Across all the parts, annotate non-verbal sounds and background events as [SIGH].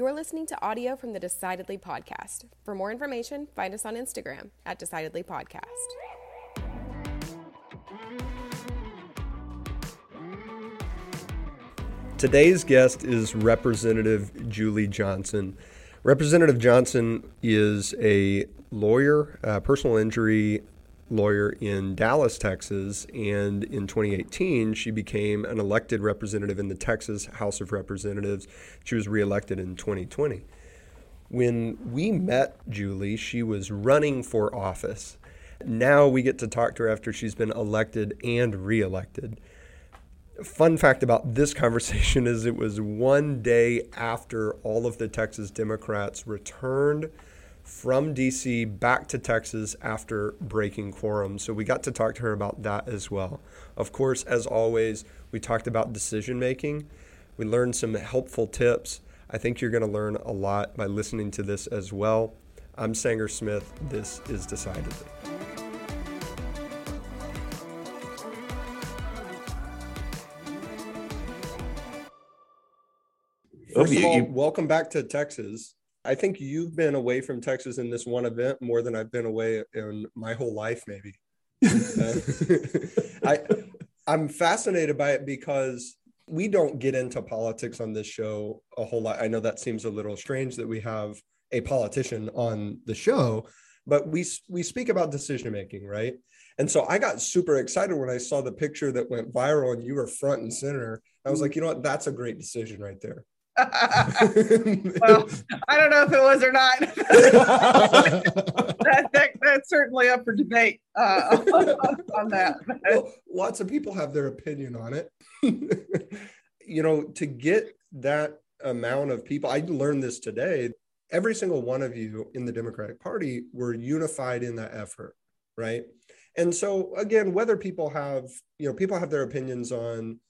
You're listening to audio from the Decidedly podcast. For more information, find us on Instagram at Decidedly Podcast. Today's guest is Representative Julie Johnson. Representative Johnson is a lawyer, personal injury lawyer in Dallas, Texas, and in 2018 she became an elected representative in the Texas House of Representatives. She was reelected in 2020. When we met Julie, she was running for office. Now we get to talk to her after she's been elected and reelected. Fun fact about this [LAUGHS] conversation is it was one day after all of the Texas Democrats returned from DC back to Texas after breaking quorum. So we got to talk to her about that as well. Of course, as always, we talked about decision making. We learned some helpful tips. I think you're going to learn a lot by listening to this as well. I'm Sanger Smith. This is Decidedly. Oh, First of all, welcome back to Texas. I think you've been away from Texas in this one event more than I've been away in my whole life, maybe. uh, [LAUGHS] I I'm fascinated by it because we don't get into politics on this show a whole lot. I know that seems a little strange that we have a politician on the show, but we we speak about decision making, right? And so I got super excited when I saw the picture that went viral and you were front and center. I was like, you know what? That's a great decision right there. [LAUGHS] well, I don't know if it was or not. [LAUGHS] that, that, that's certainly up for debate uh, [LAUGHS] on that. Well, lots of people have their opinion on it. you know, to get that amount of people, I learned this today. Every single one of you in the Democratic Party were unified in that effort, right? And so, again, whether people have, you know, people have their opinions on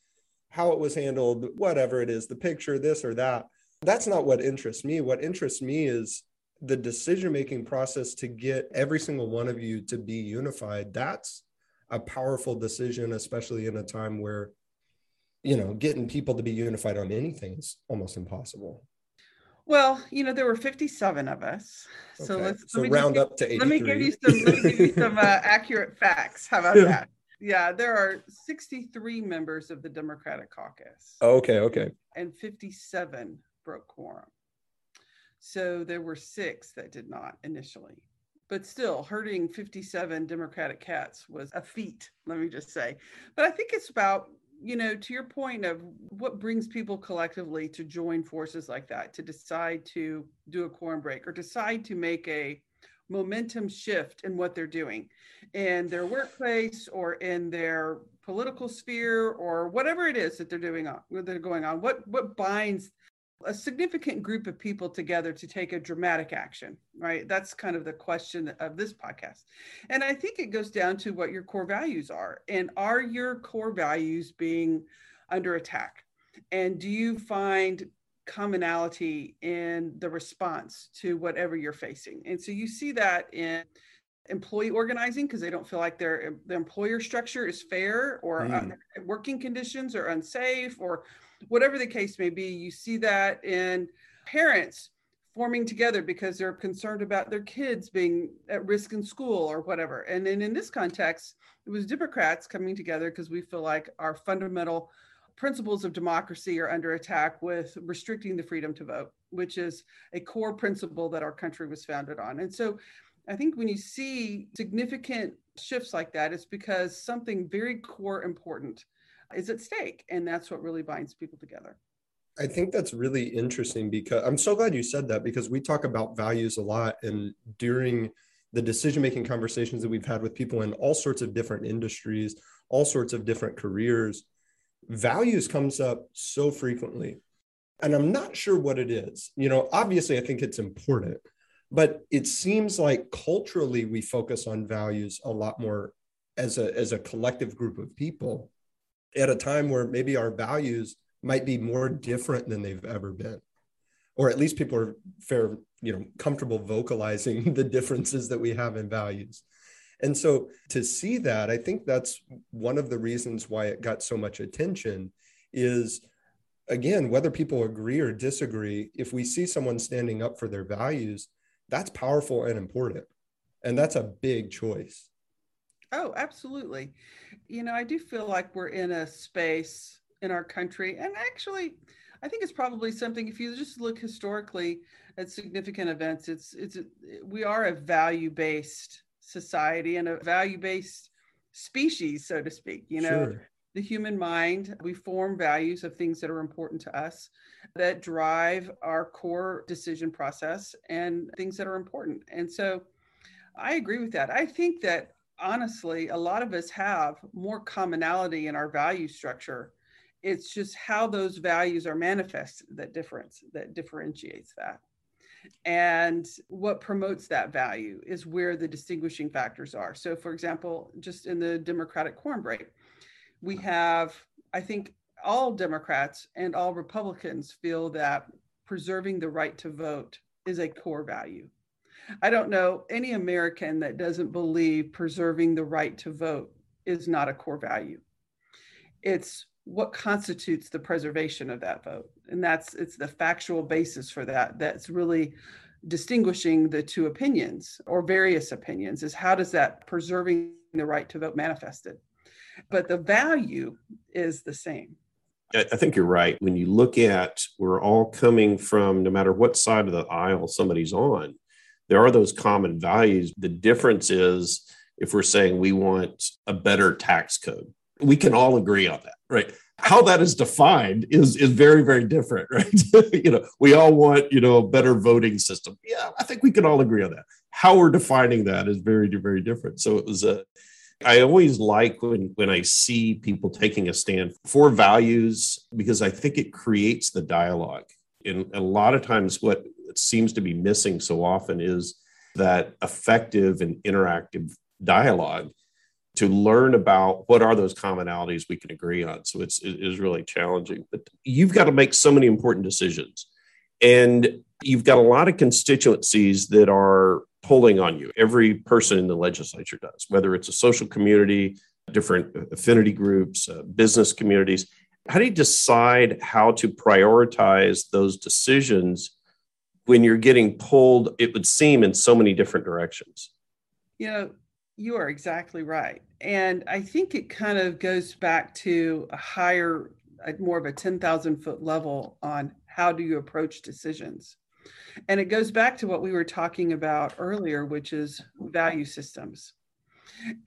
how it was handled, whatever it is, the picture, this or that. That's not what interests me. What interests me is the decision making process to get every single one of you to be unified. That's a powerful decision, especially in a time where, you know, getting people to be unified on anything is almost impossible. Well, you know, there were 57 of us. So okay. let's so let round up to 83. Let me give you some, let me give you some uh, accurate facts. How about that? Yeah, there are 63 members of the Democratic caucus. Okay, okay. And 57 broke quorum. So there were six that did not initially. But still, herding 57 Democratic cats was a feat, let me just say. But I think it's about, you know, to your point of what brings people collectively to join forces like that, to decide to do a quorum break or decide to make a momentum shift in what they're doing in their workplace or in their political sphere or whatever it is that they're doing on they're going on. What what binds a significant group of people together to take a dramatic action right? That's kind of the question of this podcast. And i think it goes down to what your core values are. And are your core values being under attack? And do you find commonality in the response to whatever you're facing. And so you see that in employee organizing because they don't feel like their the employer structure is fair or mm. uh, working conditions are unsafe or whatever the case may be. You see that in parents forming together because they're concerned about their kids being at risk in school or whatever. And then in this context, it was Democrats coming together because we feel like our fundamental principles of democracy are under attack with restricting the freedom to vote, which is a core principle that our country was founded on. And so I think when you see significant shifts like that, it's because something very core important is at stake. And that's what really binds people together. I think that's really interesting because I'm so glad you said that because we talk about values a lot. And during the decision making conversations that we've had with people in all sorts of different industries, all sorts of different careers, values comes up so frequently and i'm not sure what it is. You know obviously i think it's important but it seems like culturally we focus on values a lot more as a as a collective group of people at a time where maybe our values might be more different than they've ever been or at least people are fair you know comfortable vocalizing [LAUGHS] the differences that we have in values and so to see that, I think that's one of the reasons why it got so much attention is again, whether people agree or disagree, if we see someone standing up for their values, that's powerful and important. And that's a big choice. Oh, absolutely. You know, I do feel like we're in a space in our country, and actually, I think it's probably something. If you just look historically at significant events, it's it's we are a value based society and a value based species, so to speak. You know, sure. the human mind, we form values of things that are important to us that drive our core decision process and things that are important. And so, I agree with that. I think that honestly, a lot of us have more commonality in our value structure. It's just how those values are manifested that difference that differentiates that. And what promotes that value is where the distinguishing factors are. So, for example, just in the Democratic quorum break, we have, I think, all Democrats and all Republicans feel that preserving the right to vote is a core value. I don't know any American that doesn't believe preserving the right to vote is not a core value. It's what constitutes the preservation of that vote. And that's it's the factual basis for that that's really distinguishing the two opinions or various opinions is how does that preserving the right to vote manifested? But the value is the same. I think you're right. When you look at, we're all coming from no matter what side of the aisle somebody's on, there are those common values. The difference is if we're saying we want a better tax code, we can all agree on that, right? How that is defined is is very very different, [LAUGHS] right? [LAUGHS] you know, we all want you know a better voting system. Yeah, I think we can all agree on that. How we're defining that is very very different. So it was a. I always like when when I see people taking a stand for values because I think it creates the dialogue. And a lot of times, what seems to be missing so often is that effective and interactive dialogue to learn about what are those commonalities we can agree on. So it's it is really challenging. But you've got to make so many important decisions. And you've got a lot of constituencies that are pulling on you. Every person in the legislature does, whether it's a social community, different affinity groups, uh, business communities. How do you decide how to prioritize those decisions when you're getting pulled, it would seem, in so many different directions. Know, you are exactly right. And I think it kind of goes back to a higher, more of a 10,000 foot level on how do you approach decisions. And it goes back to what we were talking about earlier, which is value systems.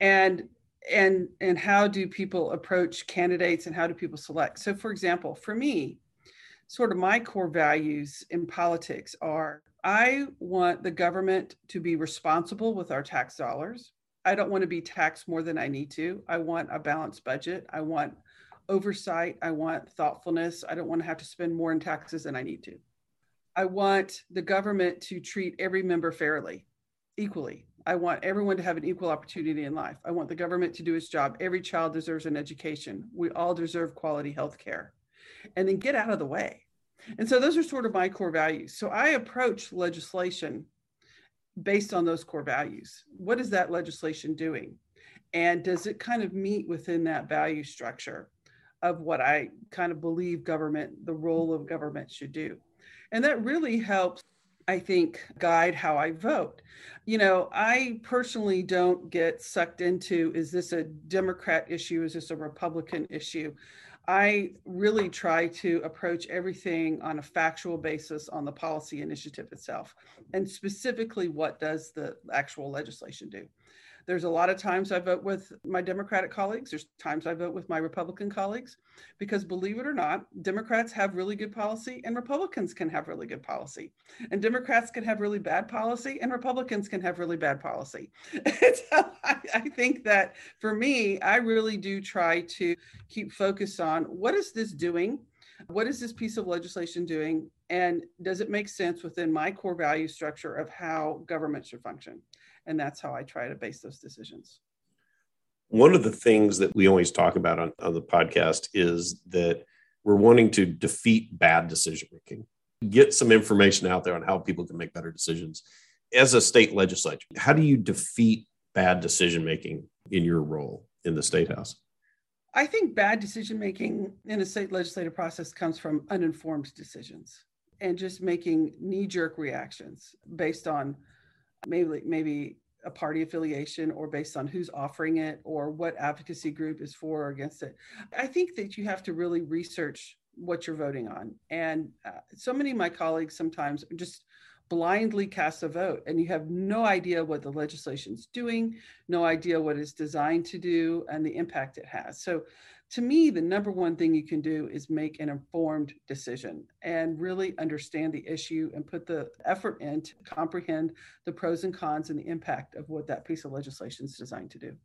And and and how do people approach candidates and how do people select? So for example, for me, sort of my core values in politics are I want the government to be responsible with our tax dollars. I don't want to be taxed more than I need to. I want a balanced budget. I want oversight. I want thoughtfulness. I don't want to have to spend more in taxes than I need to. I want the government to treat every member fairly, equally. I want everyone to have an equal opportunity in life. I want the government to do its job. Every child deserves an education. We all deserve quality health care and then get out of the way. And so those are sort of my core values. So I approach legislation based on those core values. What is that legislation doing? And does it kind of meet within that value structure of what I kind of believe government, the role of government should do? And that really helps, I think, guide how I vote. You know, I personally don't get sucked into is this a Democrat issue? Is this a Republican issue? I really try to approach everything on a factual basis on the policy initiative itself, and specifically what does the actual legislation do. There's a lot of times I vote with my Democratic colleagues. There's times I vote with my Republican colleagues because believe it or not, Democrats have really good policy and Republicans can have really good policy. And Democrats can have really bad policy and Republicans can have really bad policy. [LAUGHS] so I, I think that for me, I really do try to keep focused on what is this doing? What is this piece of legislation doing? And does it make sense within my core value structure of how government should function? And that's how I try to base those decisions. One of the things that we always talk about on, on the podcast is that we're wanting to defeat bad decision making, get some information out there on how people can make better decisions. As a state legislature, how do you defeat bad decision making in your role in the state house? I think bad decision making in a state legislative process comes from uninformed decisions and just making knee jerk reactions based on maybe maybe a party affiliation or based on who's offering it or what advocacy group is for or against it. I think that you have to really research what you're voting on. And uh, so many of my colleagues sometimes just blindly cast a vote and you have no idea what the legislation is doing, no idea what it's designed to do and the impact it has. So to me, the number one thing you can do is make an informed decision and really understand the issue and put the effort in to comprehend the pros and cons and the impact of what that piece of legislation is designed to do.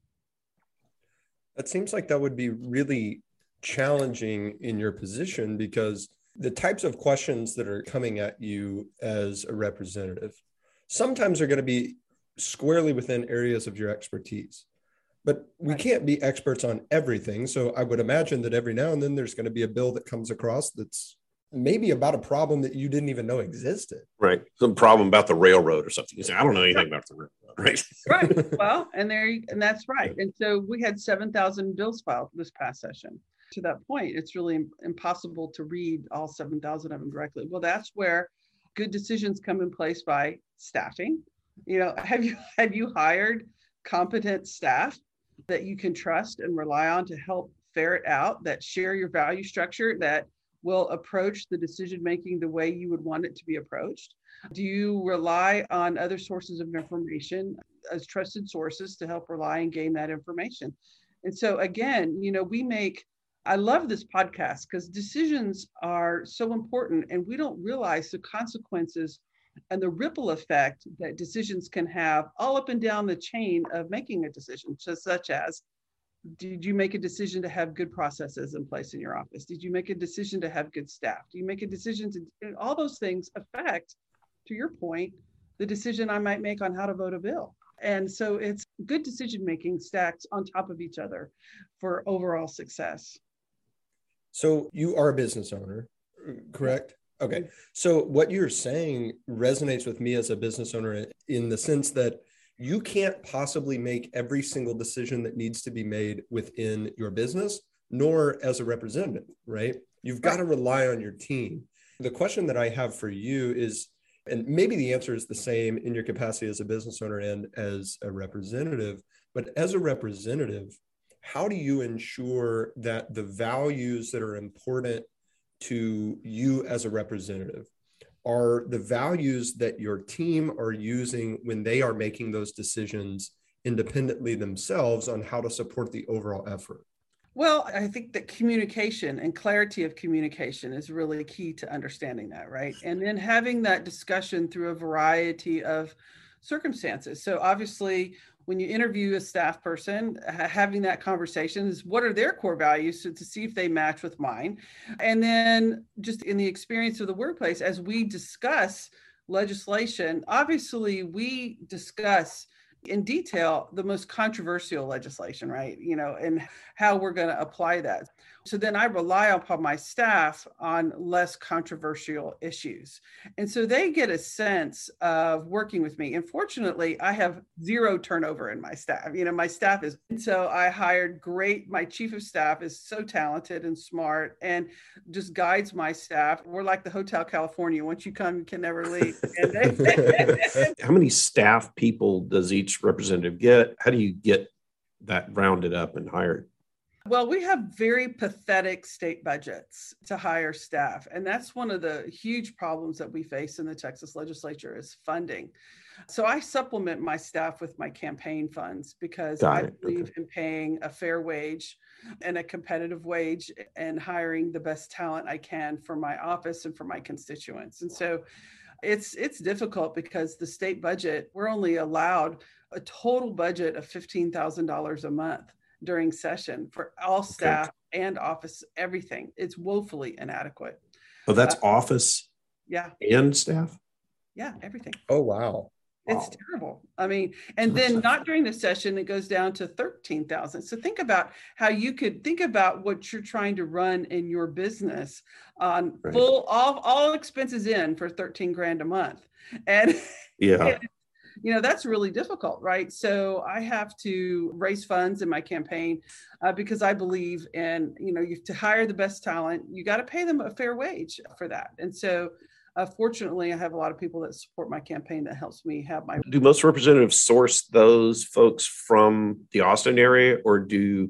That seems like that would be really challenging in your position because the types of questions that are coming at you as a representative sometimes are going to be squarely within areas of your expertise but we right. can't be experts on everything so i would imagine that every now and then there's going to be a bill that comes across that's maybe about a problem that you didn't even know existed right some problem about the railroad or something you say i don't know anything about the railroad [LAUGHS] right right [LAUGHS] well and there and that's right and so we had 7000 bills filed this past session to that point, it's really impossible to read all 7,000 of them directly. Well, that's where good decisions come in place by staffing. You know, [LAUGHS] have you have you hired competent staff that you can trust and rely on to help ferret out that share your value structure that will approach the decision making the way you would want it to be approached? Do you rely on other sources of information as trusted sources to help rely and gain that information? And so again, you know, we make I love this podcast because decisions are so important and we don't realize the consequences and the ripple effect that decisions can have all up and down the chain of making a decision, just such as did you make a decision to have good processes in place in your office? Did you make a decision to have good staff? Do you make a decision to all those things affect, to your point, the decision I might make on how to vote a bill? And so it's good decision making stacks on top of each other for overall success. So you are a business owner, correct? Okay. Mm-hmm. So what you're saying resonates with me as a business owner in the sense that you can't possibly make every single decision that needs to be made within your business, nor as a representative, right? You've got to rely on your team. The question that I have for you is, and maybe the answer is the same in your capacity as a business owner and as a representative, but as a representative, how do you ensure that the values that are important to you as a representative are the values that your team are using when they are making those decisions independently themselves on how to support the overall effort? Well, I think that communication and clarity of communication is really key to understanding that, right? And then having that discussion through a variety of circumstances. So, obviously, when you interview a staff person, having that conversation is what are their core values to, see if they match with mine. And then just in the experience of the workplace, as we discuss legislation, obviously we discuss in detail the most controversial legislation, right? You know, and how we're going to apply that. So then I rely upon my staff on less controversial issues. And so they get a sense of working with me. And fortunately, I have zero turnover in my staff. You know, my staff is, so I hired great, my chief of staff is so talented and smart and just guides my staff. We're like the Hotel California. Once you come, you can never leave. [LAUGHS] How many staff people does each representative get? How do you get that rounded up and hired? Well, we have very pathetic state budgets to hire staff. And that's one of the huge problems that we face in the Texas legislature is funding. So I supplement my staff with my campaign funds because Got I it. believe okay. in paying a fair wage and a competitive wage and hiring the best talent I can for my office and for my constituents. And so it's it's difficult because the state budget, we're only allowed a total budget of $15,000 a month during session for all staff okay. and office, everything. It's woefully inadequate. Oh, that's uh, office yeah. and staff? Yeah, everything. Oh, wow. It's wow. terrible. I mean, and then not during the session, it goes down to 13,000. So think about how you could think about what you're trying to run in your business on right. full, all, all expenses in for 13 grand a month. And yeah. [LAUGHS] you know that's really difficult right? So i have to raise funds in my campaign uh, because i believe in you know you to hire the best talent you got to pay them a fair wage for that. And so uh, fortunately i have a lot of people that support my campaign that helps me have my do most representatives source those folks from the austin area or do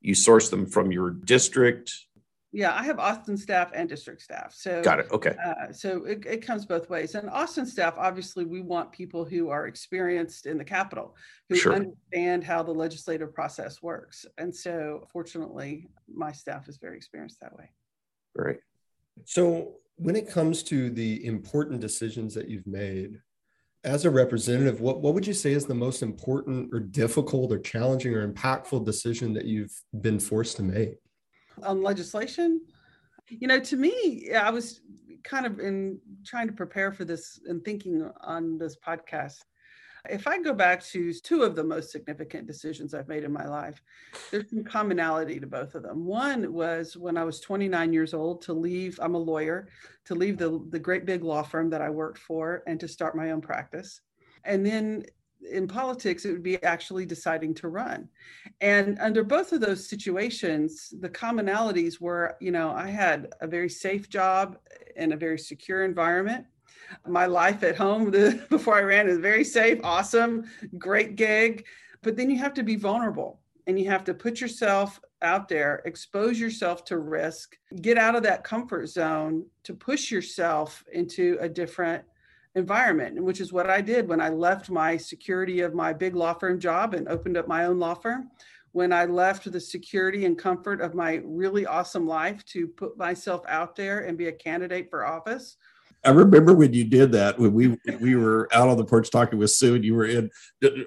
you source them from your district yeah, I have Austin staff and district staff. So got it. Okay. Uh, so it, it comes both ways. And Austin staff, obviously, we want people who are experienced in the Capitol, who sure. understand how the legislative process works. And so, fortunately, my staff is very experienced that way. Great. So, when it comes to the important decisions that you've made, as a representative, what, what would you say is the most important or difficult or challenging or impactful decision that you've been forced to make? On legislation? You know to me i was kind of in trying to prepare for this and thinking on this podcast. If i go back to two of the most significant decisions i've made in my life there's some commonality to both of them. One was when i was 29 years old to leave i'm a lawyer to leave the, the great big law firm that i worked for and to start my own practice. And then in politics, it would be actually deciding to run. And under both of those situations, the commonalities were, you know, I had a very safe job in a very secure environment. My life at home the, [LAUGHS] before I ran is very safe, awesome, great gig. But then you have to be vulnerable and you have to put yourself out there, expose yourself to risk, get out of that comfort zone to push yourself into a different environment, which is what I did when I left my security of my big law firm job and opened up my own law firm. When I left the security and comfort of my really awesome life to put myself out there and be a candidate for office. I remember when you did that when we we were out on the porch talking with Sue and you were in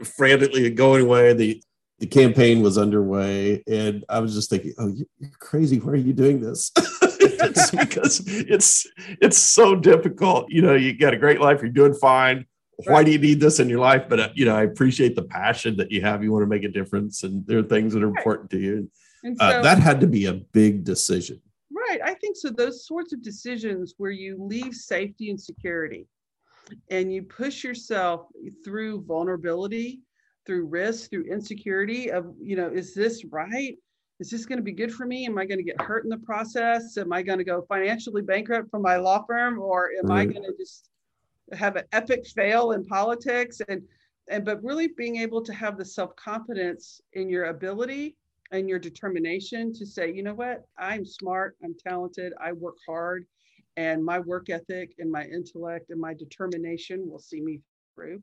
frantically going away. The the campaign was underway, and I was just thinking, "Oh, you're crazy! Why are you doing this?" [LAUGHS] it's [LAUGHS] because it's it's so difficult. You know, you got a great life, you're doing fine. Why right. do you need this in your life? But uh, you know, I appreciate the passion that you have. You want to make a difference, and there are things that are important to you. Uh, so, uh, that had to be a big decision. Right, I think so. Those sorts of decisions where you leave safety and security, and you push yourself through vulnerability, through risk, through insecurity of you know, is this right? Is this going to be good for me? Am I going to get hurt in the process? Am I going to go financially bankrupt from my law firm, or am I going to just have an epic fail in politics? And and but really being able to have the self confidence in your ability and your determination to say, you know what, I'm smart, I'm talented, I work hard, and my work ethic and my intellect and my determination will see me through.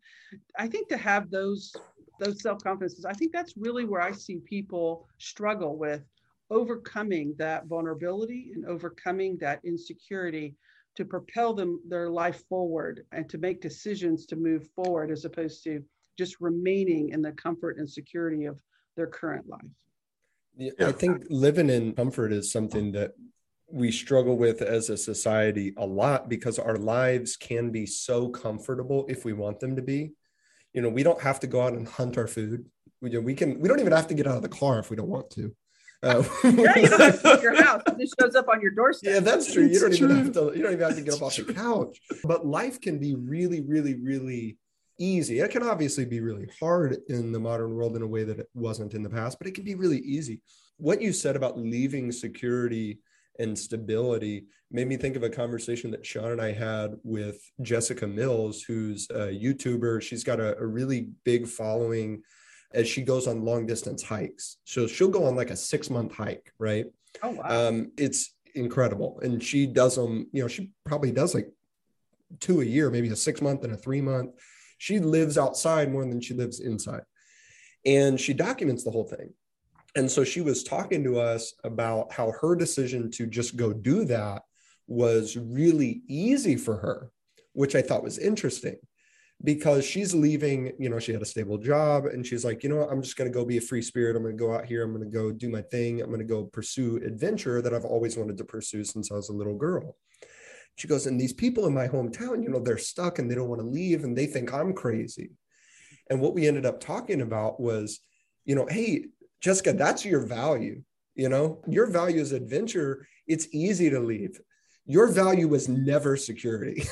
I think to have those those self confidences, I think that's really where I see people struggle with overcoming that vulnerability and overcoming that insecurity to propel them their life forward and to make decisions to move forward as opposed to just remaining in the comfort and security of their current life. Yeah, I think living in comfort is something that we struggle with as a society a lot because our lives can be so comfortable if we want them to be. You know, we don't have to go out and hunt our food. We, we can. We don't even have to get out of the car if we don't want to. Uh, [LAUGHS] yeah, you don't have to leave your [LAUGHS] house. It just shows up on your doorstep. Yeah, that's true. You don't even have to. You don't even have to get up off the couch. But life can be really, really, really easy. It can obviously be really hard in the modern world in a way that it wasn't in the past, but it can be really easy. What you said about leaving security and stability made me think of a conversation that Sean and I had with Jessica Mills, who's a YouTuber. She's got a, a really big following as she goes on long distance hikes. So she'll go on like a six month hike, right? Oh, wow. Um, it's incredible. And she does them, you know, she probably does like two a year, maybe a six month and a three month. She lives outside more than she lives inside. And she documents the whole thing. And so she was talking to us about how her decision to just go do that was really easy for her, which I thought was interesting because she's leaving, you know, she had a stable job and she's like, you know, I'm just going to go be a free spirit. I'm going to go out here. I'm going to go do my thing. I'm going to go pursue adventure that I've always wanted to pursue since I was a little girl. She goes, and these people in my hometown, you know, they're stuck and they don't want to leave and they think I'm crazy. And what we ended up talking about was, you know, hey, Jessica, that's your value. You know, your value is adventure. It's easy to leave. your value was never security.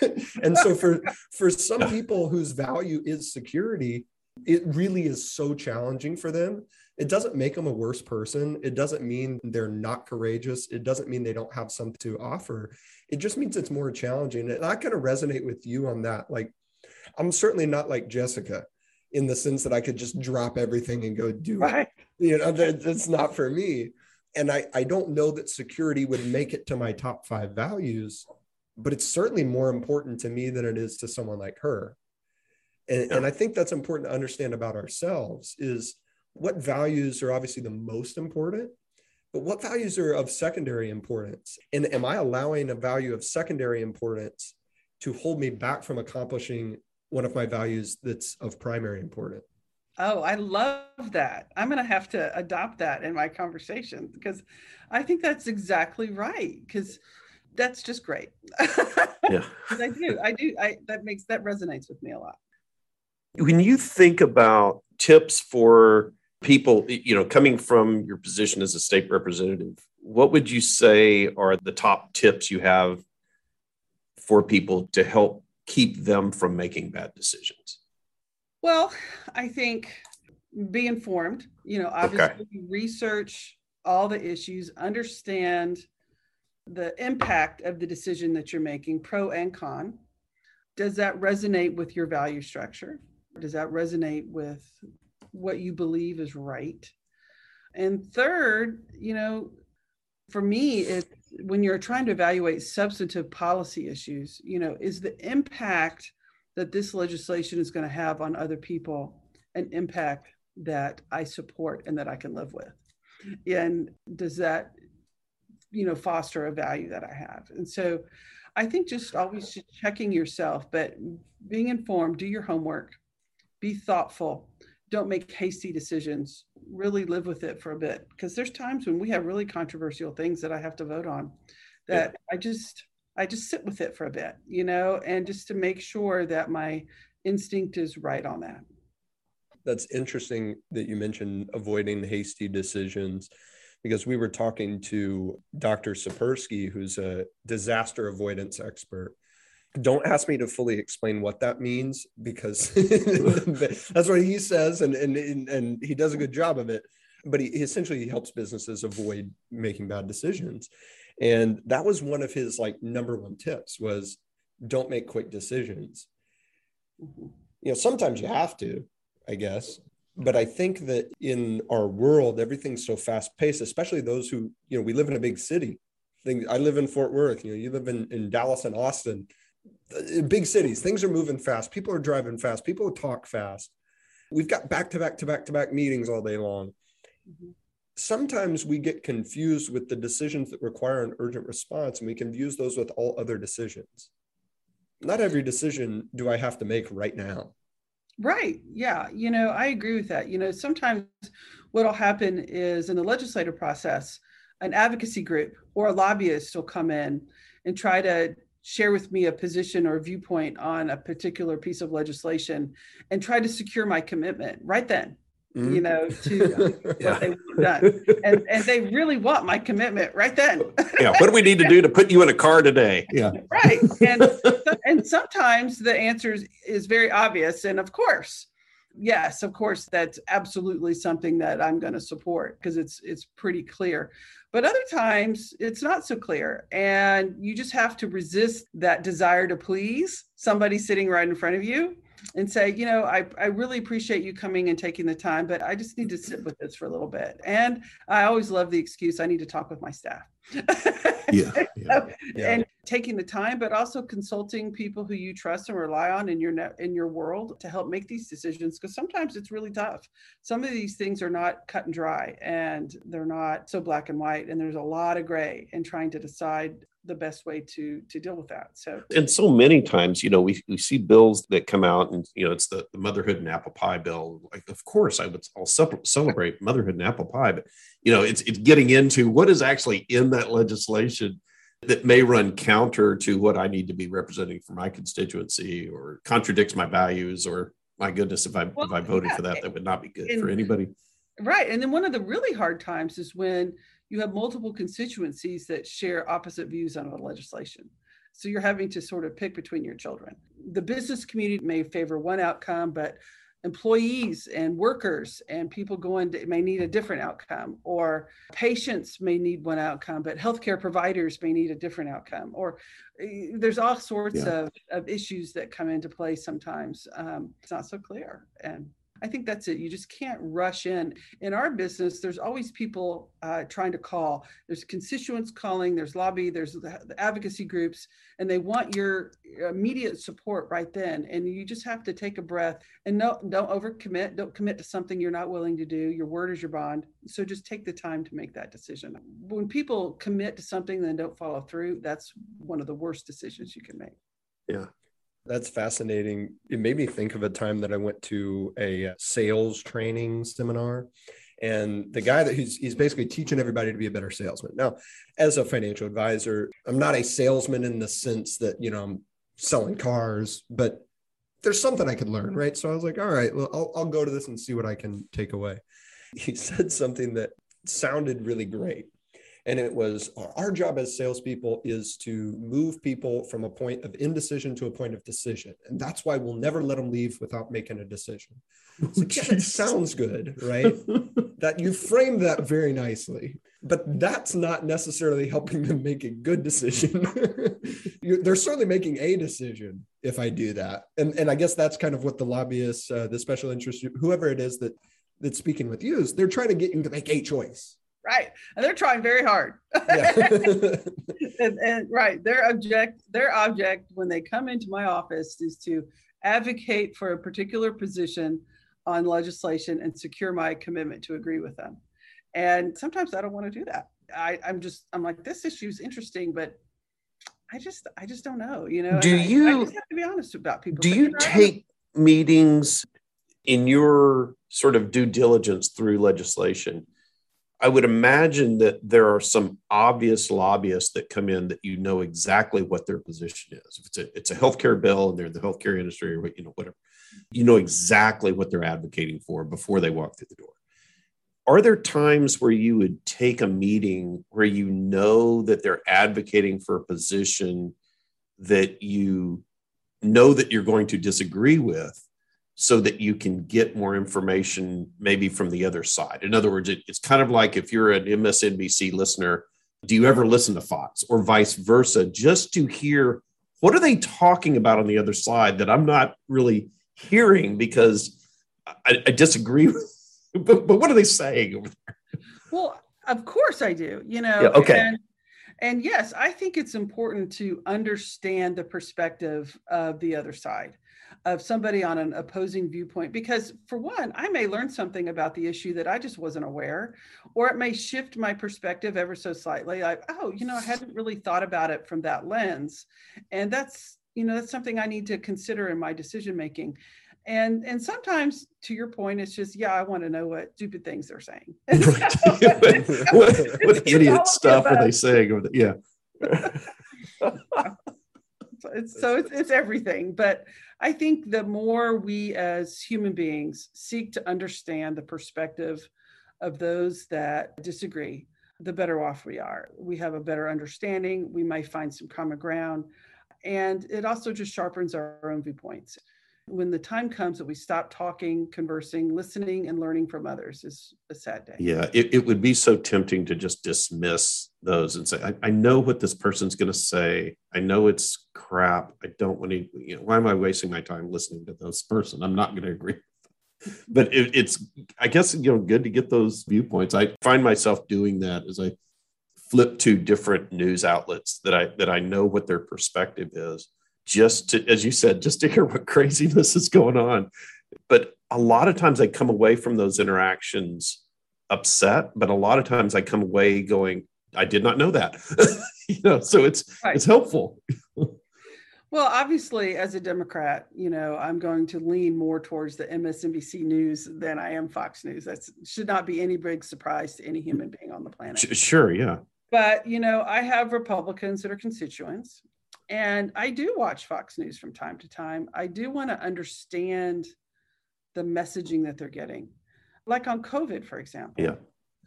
[LAUGHS] and so for for some people whose value is security, it really is so challenging for them. It doesn't make them a worse person. It doesn't mean they're not courageous. It doesn't mean they don't have something to offer. It just means it's more challenging. And I kind of resonate with you on that. Like, I'm certainly not like Jessica in the sense that I could just drop everything and go do right. it. You know, that's not for me. And I, I don't know that security would make it to my top five values, but it's certainly more important to me than it is to someone like her. And, yeah. and I think that's important to understand about ourselves is what values are obviously the most important, but what values are of secondary importance? And am I allowing a value of secondary importance to hold me back from accomplishing one of my values that's of primary importance? Oh, I love that. I'm going to have to adopt that in my conversation because I think that's exactly right. Because that's just great. [LAUGHS] yeah. I do. I do. I that makes that resonates with me a lot. When you think about tips for people, you know, coming from your position as a state representative, what would you say are the top tips you have for people to help keep them from making bad decisions? Well, I think be informed, you know, obviously okay. research all the issues, understand the impact of the decision that you're making, pro and con. Does that resonate with your value structure? Does that resonate with what you believe is right? And third, you know, for me, it's when you're trying to evaluate substantive policy issues, you know, is the impact that this legislation is going to have on other people an impact that I support and that I can live with? And does that you know foster a value that i have and so i think just always checking yourself but being informed do your homework be thoughtful don't make hasty decisions really live with it for a bit because there's times when we have really controversial things that i have to vote on that yeah. i just i just sit with it for a bit you know and just to make sure that my instinct is right on that that's interesting that you mentioned avoiding hasty decisions because we were talking to Dr. Tsipursky, who's a disaster avoidance expert. Don't ask me to fully explain what that means because [LAUGHS] that's what he says, and, and and he does a good job of it. But he, he essentially helps businesses avoid making bad decisions, and that was one of his like number one tips was don't make quick decisions. You know, sometimes you have to, I guess, but I think that in our world, everything's so fast paced, especially those who, you know, we live in a big city. I live in Fort Worth, you know, you live in, in Dallas and Austin, big cities. Things are moving fast. People are driving fast. People talk fast. We've got back to back to back to back meetings all day long. Mm-hmm. Sometimes we get confused with the decisions that require an urgent response, and we confuse those with all other decisions. Not every decision do I have to make right now. Right. Yeah. You know, I agree with that. You know, sometimes what'll happen is in the legislative process, an advocacy group or a lobbyist will come in and try to share with me a position or viewpoint on a particular piece of legislation and try to secure my commitment right then mm-hmm. you know, to [LAUGHS] yeah. what they want done. And, and they really want my commitment right then. yeah. What do we need to do to put you in a car today? Yeah. [LAUGHS] Right. And, and sometimes the answer is, is very obvious. And of course, yes, of course, that's absolutely something that I'm going to support because it's it's pretty clear. But other times it's not so clear, and you just have to resist that desire to please somebody sitting right in front of you and say, you know, I, I really appreciate you coming and taking the time, but I just need to sit with this for a little bit. And I always love the excuse I need to talk with my staff. yeah, [LAUGHS] yeah, yeah, And taking the time, but also consulting people who you trust and rely on in your net, in your world to help make these decisions. Because sometimes it's really tough. Some of these things are not cut and dry, and they're not so black and white. And there's a lot of gray in trying to decide the best way to to deal with that so and so many times you know we, we see bills that come out and you know it's the, the motherhood and apple pie bill like of course i would i'll celebrate motherhood and apple pie but you know it's it's getting into what is actually in that legislation that may run counter to what i need to be representing for my constituency or contradicts my values or my goodness if i well, if i voted yeah. for that that would not be good and, for anybody right and then one of the really hard times is when you have multiple constituencies that share opposite views on a legislation. So you're having to sort of pick between your children. The business community may favor one outcome, but employees and workers and people going to may need a different outcome or patients may need one outcome but healthcare providers may need a different outcome or eh, there's all sorts yeah. of, of issues that come into play sometimes um, it's not so clear and I think that's it. You just can't rush in. In our business, there's always people uh, trying to call. There's constituents calling. There's lobby. There's the, advocacy groups, and they want your immediate support right then. And you just have to take a breath and no, don't overcommit. Don't commit to something you're not willing to do. Your word is your bond. So just take the time to make that decision. When people commit to something and then don't follow through, that's one of the worst decisions you can make. Yeah. That's fascinating. It made me think of a time that I went to a uh, sales training seminar. And the guy that he's, he's basically teaching everybody to be a better salesman. Now, as a financial advisor, I'm not a salesman in the sense that, you know, I'm selling cars, but there's something I could learn, right? So I was like, all right, well, I'll, I'll go to this and see what I can take away. He [LAUGHS] said something that sounded really great and it was our job as salespeople is to move people from a point of indecision to a point of decision. And that's why we'll never let them leave without making a decision. So, yeah, that sounds good, right? [LAUGHS] that you framed that very nicely, but that's not necessarily helping them make a good decision. [LAUGHS] they're certainly making a decision if I do that. And, and I guess that's kind of what the lobbyists, uh, the special interest, whoever it is that that's speaking with you is they're trying to get you to make a choice right. And they're trying very hard. Yeah. [LAUGHS] [LAUGHS] and, and, right their object their object when they come into my office is to advocate for a particular position on legislation and secure my commitment to agree with them. And sometimes i don't want to do that. I, i'm just i'm like this issue is interesting but i just i just don't know you know? Do you I, I have to be honest about people do you take meetings in your sort of due diligence through legislation I would imagine that there are some obvious lobbyists that come in that you know exactly what their position is. If it's a it's a healthcare bill and they're in the healthcare industry or you know whatever, you know exactly what they're advocating for before they walk through the door. Are there times where you would take a meeting where you know that they're advocating for a position that you know that you're going to disagree with, so that you can get more information maybe from the other side. In other words, it, it's kind of like if you're an MSNBC listener, do you ever listen to Fox or vice versa, just to hear what are they talking about on the other side that I'm not really hearing because I, I disagree with, [LAUGHS] but, but what are they saying over there? Well, of course I do, you know. Yeah, okay. And, and yes, I think it's important to understand the perspective of the other side of somebody on an opposing viewpoint because for one i may learn something about the issue that i just wasn't aware or it may shift my perspective ever so slightly. Like oh you know i hadn't really thought about it from that lens. And that's you know that's something i need to consider in my decision making. And and sometimes to your point it's just yeah i want to know what stupid things they're saying. [LAUGHS] [LAUGHS] What, what idiot stuff are they saying yeah [LAUGHS] it's so it's, it's everything but i think the more we as human beings seek to understand the perspective of those that disagree the better off we are. We have a better understanding. We might find some common ground and it also just sharpens our own viewpoints when the time comes that we stop talking, conversing, listening, and learning from others is a sad day. Yeah, it, it would be so tempting to just dismiss those and say, I, I know what this person's going to say. I know it's crap. I don't want to, you know, why am I wasting my time listening to this person? I'm not going to agree. [LAUGHS] but it, it's, I guess, you know, good to get those viewpoints. I find myself doing that as I flip to different news outlets that I that I know what their perspective is just to, as you said, just to hear what [LAUGHS] craziness is going on. But a lot of times I come away from those interactions upset, but a lot of times I come away going, I did not know that. [LAUGHS] you know, so it's right. it's helpful. [LAUGHS] well, obviously, as a Democrat, you know, I'm going to lean more towards the MSNBC news than I am Fox News. That should not be any big surprise to any human being on the planet. Sure, yeah. But you know, I have Republicans that are constituents, and I do watch Fox News from time to time. I do want to understand the messaging that they're getting. Like on COVID, for example. Yeah.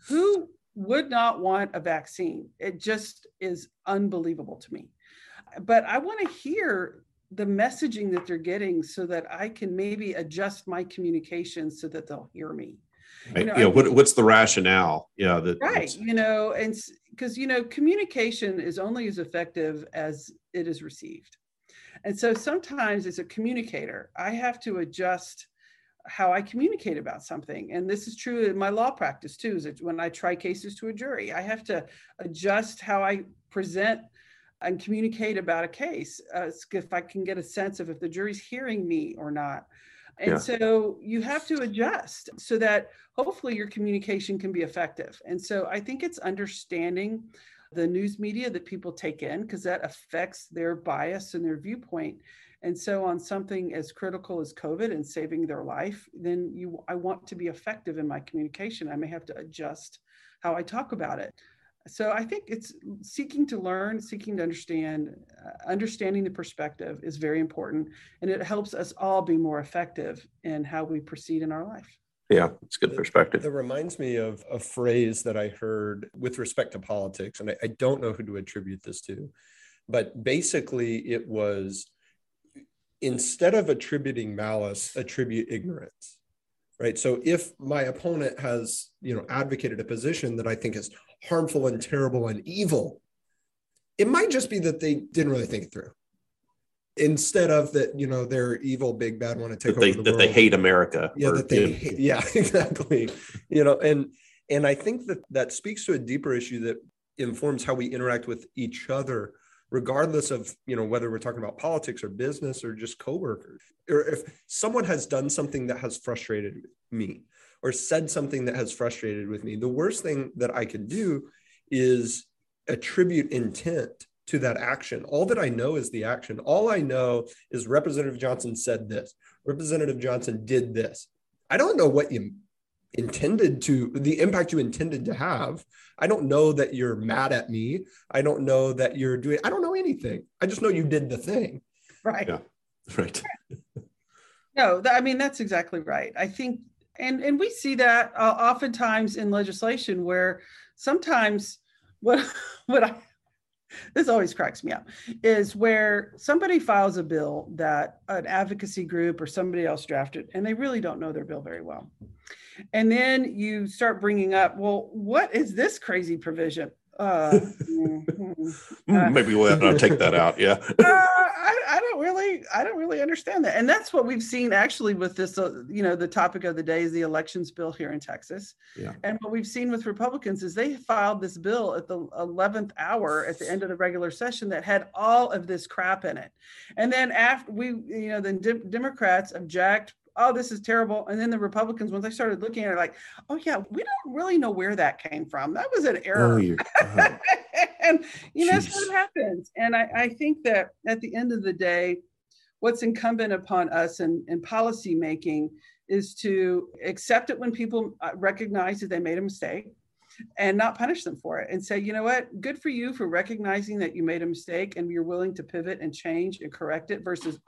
Who would not want a vaccine. It just is unbelievable to me. But I want to hear the messaging that they're getting so that I can maybe adjust my communication so that they'll hear me. Right. You know, you know what, what's the rationale? Yeah, that, right. You know, and because you know, communication is only as effective as it is received. And so sometimes as a communicator, I have to adjust how I communicate about something. And this is true in my law practice too, is that when I try cases to a jury, I have to adjust how I present and communicate about a case uh, if I can get a sense of if the jury's hearing me or not. And yeah. so you have to adjust so that hopefully your communication can be effective. And so I think it's understanding the news media that people take in because that affects their bias and their viewpoint. And so on something as critical as COVID and saving their life, then you I want to be effective in my communication. I may have to adjust how I talk about it so i think it's seeking to learn seeking to understand uh, understanding the perspective is very important and it helps us all be more effective in how we proceed in our life. Yeah it's good perspective. It, it reminds me of a phrase that i heard with respect to politics and I, I don't know who to attribute this to but basically it was instead of attributing malice attribute ignorance right? So if my opponent has you know advocated a position that i think is harmful and terrible and evil. It might just be that they didn't really think it through. Instead of that, you know, they're evil, big bad, want to take that they, the that world. they hate America. Yeah, or, that they, hate, yeah, [LAUGHS] exactly. you know, and and I think that that speaks to a deeper issue that informs how we interact with each other regardless of you know whether we're talking about politics or business or just coworkers or if someone has done something that has frustrated me or said something that has frustrated with me, the worst thing that I could do is attribute intent to that action. All that I know is the action. All I know is Representative Johnson said this. Representative Johnson did this. I don't know what you intended to the impact you intended to have. I don't know that you're mad at me. I don't know that you're doing I don't know anything. I just know you did the thing. Right. Yeah. [LAUGHS] Right. [LAUGHS] no, I mean that's exactly right. I think and and we see that uh, oftentimes in legislation where sometimes what [LAUGHS] what I this always cracks me up is where somebody files a bill that an advocacy group or somebody else drafted and they really don't know their bill very well. And then you start bringing up well what is this crazy provision uh, uh, [LAUGHS] maybe we'll take that out yeah. [LAUGHS] Uh, I, I, don't really i don't really understand that. And that's what we've seen actually with this uh, you know the topic of the day is the elections bill here in texas. Yeah. and what we've seen with republicans is they filed this bill at the 11th hour at the end of the regular session that had all of this crap in it. And then after we you know then de- democrats object oh, this is terrible. And then the Republicans, once they started looking at it, like, oh yeah, we don't really know where that came from. That was an error. Oh, uh, [LAUGHS] and you know, that's what happens. And I, I think that at the end of the day, what's incumbent upon us in, in policy making is to accept it when people uh, recognize that they made a mistake and not punish them for it and say, you know what, good for you for recognizing that you made a mistake and you're willing to pivot and change and correct it versus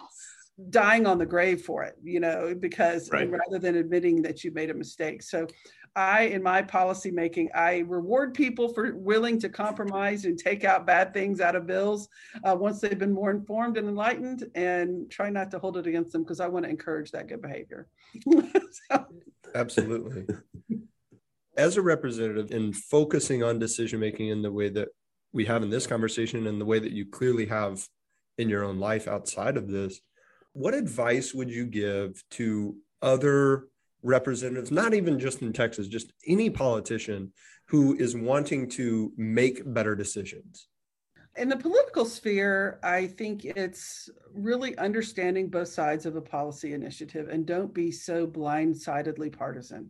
dying on the grave for it, you know, because right. rather than admitting that you made a mistake. So I, in my policy making, I reward people for willing to compromise and take out bad things out of bills uh, once they've been more informed and enlightened, and try not to hold it against them because I want to encourage that good behavior. [LAUGHS] so. Absolutely. As a representative, in focusing on decision making in the way that we have in this conversation and the way that you clearly have in your own life outside of this, what advice would you give to other representatives, not even just in Texas, just any politician who is wanting to make better decisions? In the political sphere, I think it's really understanding both sides of a policy initiative and don't be so blindsidedly partisan.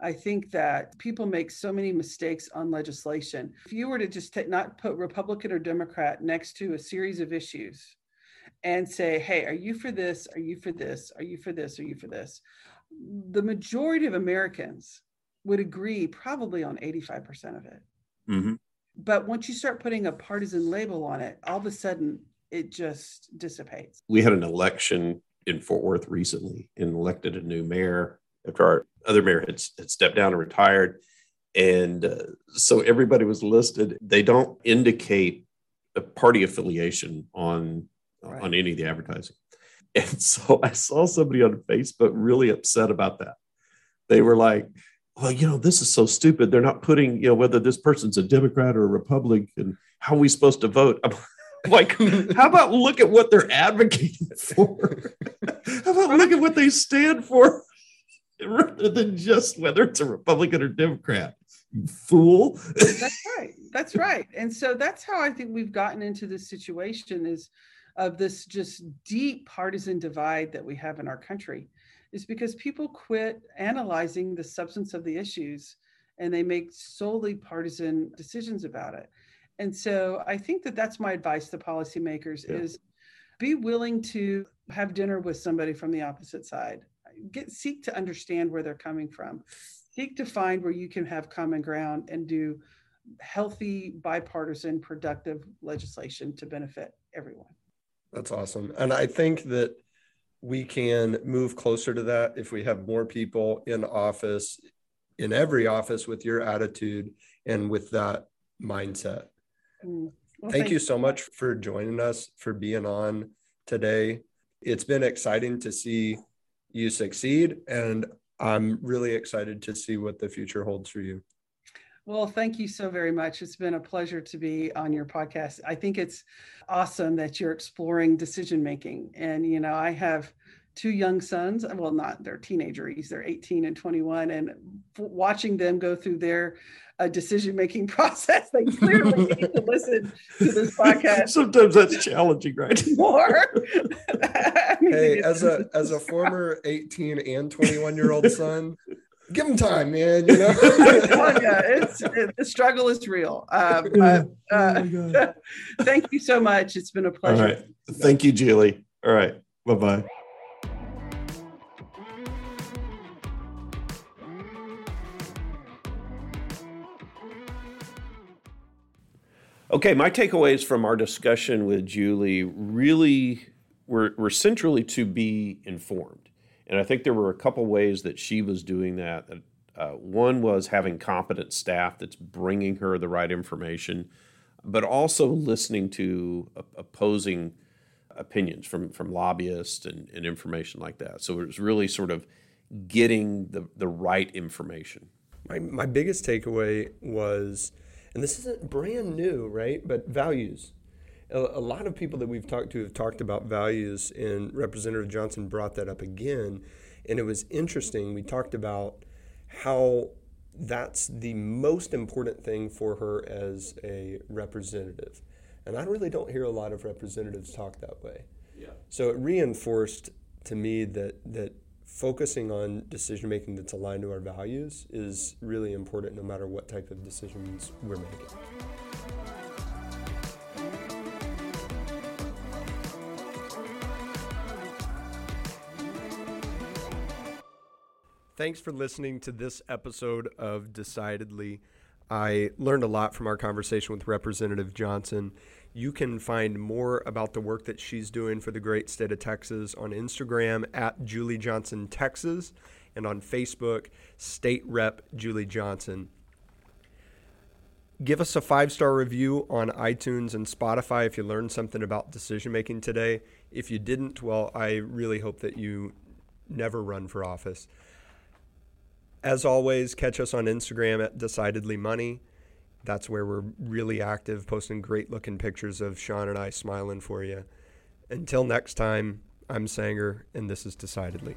I think that people make so many mistakes on legislation. If you were to just not put Republican or Democrat next to a series of issues, and say, hey, are you for this? Are you for this? Are you for this? Are you for this? The majority of Americans would agree probably on 85% of it. Mm-hmm. But once you start putting a partisan label on it, all of a sudden it just dissipates. We had an election in Fort Worth recently and elected a new mayor after our other mayor had, had stepped down and retired. And uh, so everybody was listed. They don't indicate a party affiliation on right. on any of the advertising. [LAUGHS] And so I saw somebody on Facebook really upset about that. They were like, well, you know, this is so stupid. They're not putting, you know, whether this person's a Democrat or a Republican, how are we supposed to vote? I'm [LAUGHS] like, how about look at what they're advocating [LAUGHS] for? how about look at what they stand for rather than just whether it's a Republican or Democrat? Fool. that's right. That's right. And so that's how I think we've gotten into this situation is of this just deep partisan divide that we have in our country is because people quit analyzing the substance of the issues and they make solely partisan decisions about it. And so I think that that's my advice to policymakers yeah. is be willing to have dinner with somebody from the opposite side. Get seek to understand where they're coming from. Seek to find where you can have common ground and do healthy, bipartisan, productive legislation to benefit everyone. That's awesome. And I think that we can move closer to that if we have more people in office, in every office with your attitude and with that mindset. Mm. Well, thank, thank you so much for joining us, for being on today. It's been exciting to see you succeed, and I'm really excited to see what the future holds for you. Well, thank you so very much. It's been a pleasure to be on your podcast. I think it's awesome that you're exploring decision making. And, you know, I have two young sons. Well, not they're teenagers, they're 18 and 21. And watching them go through their uh, decision making [LAUGHS] process, they clearly [LAUGHS] need to listen to this podcast. Sometimes that's [LAUGHS] challenging, right? More. hey, as a as a former 18 and 21 year old son, give them time, man. You know, [LAUGHS] yeah, it's it, the struggle is real. Uh, but, uh, oh [LAUGHS] thank you so much. It's been a pleasure. All right, thank you, Julie. All right, bye bye. Okay, my takeaways from our discussion with Julie really were, were centrally to be informed. And I think there were a couple ways that she was doing that. Uh, one was having competent staff that's bringing her the right information, but also listening to opposing opinions from, from lobbyists and, and information like that. So it was really sort of getting the, the right information. My, my biggest takeaway was, and this isn't brand new, right? But values a, lot of people that we've talked to have talked about values, and Representative Johnson brought that up again. And it was interesting. We talked about how that's the most important thing for her as a representative. And I really don't hear a lot of representatives talk that way. Yeah. So it reinforced to me that that focusing on decision making that's aligned to our values is really important no matter what type of decisions we're making. Thanks for listening to this episode of Decidedly. I learned a lot from our conversation with Representative Johnson. You can find more about the work that she's doing for the great state of Texas on Instagram at Julie Johnson Texas and on Facebook, State Rep Julie Johnson. Give us a five star review on iTunes and Spotify if you learned something about decision making today. If you didn't, well, I really hope that you never run for office. As always, catch us on Instagram at Decidedly Money. That's where we're really active, posting great looking pictures of Sean and I smiling for you. Until next time, I'm Sanger, and this is Decidedly.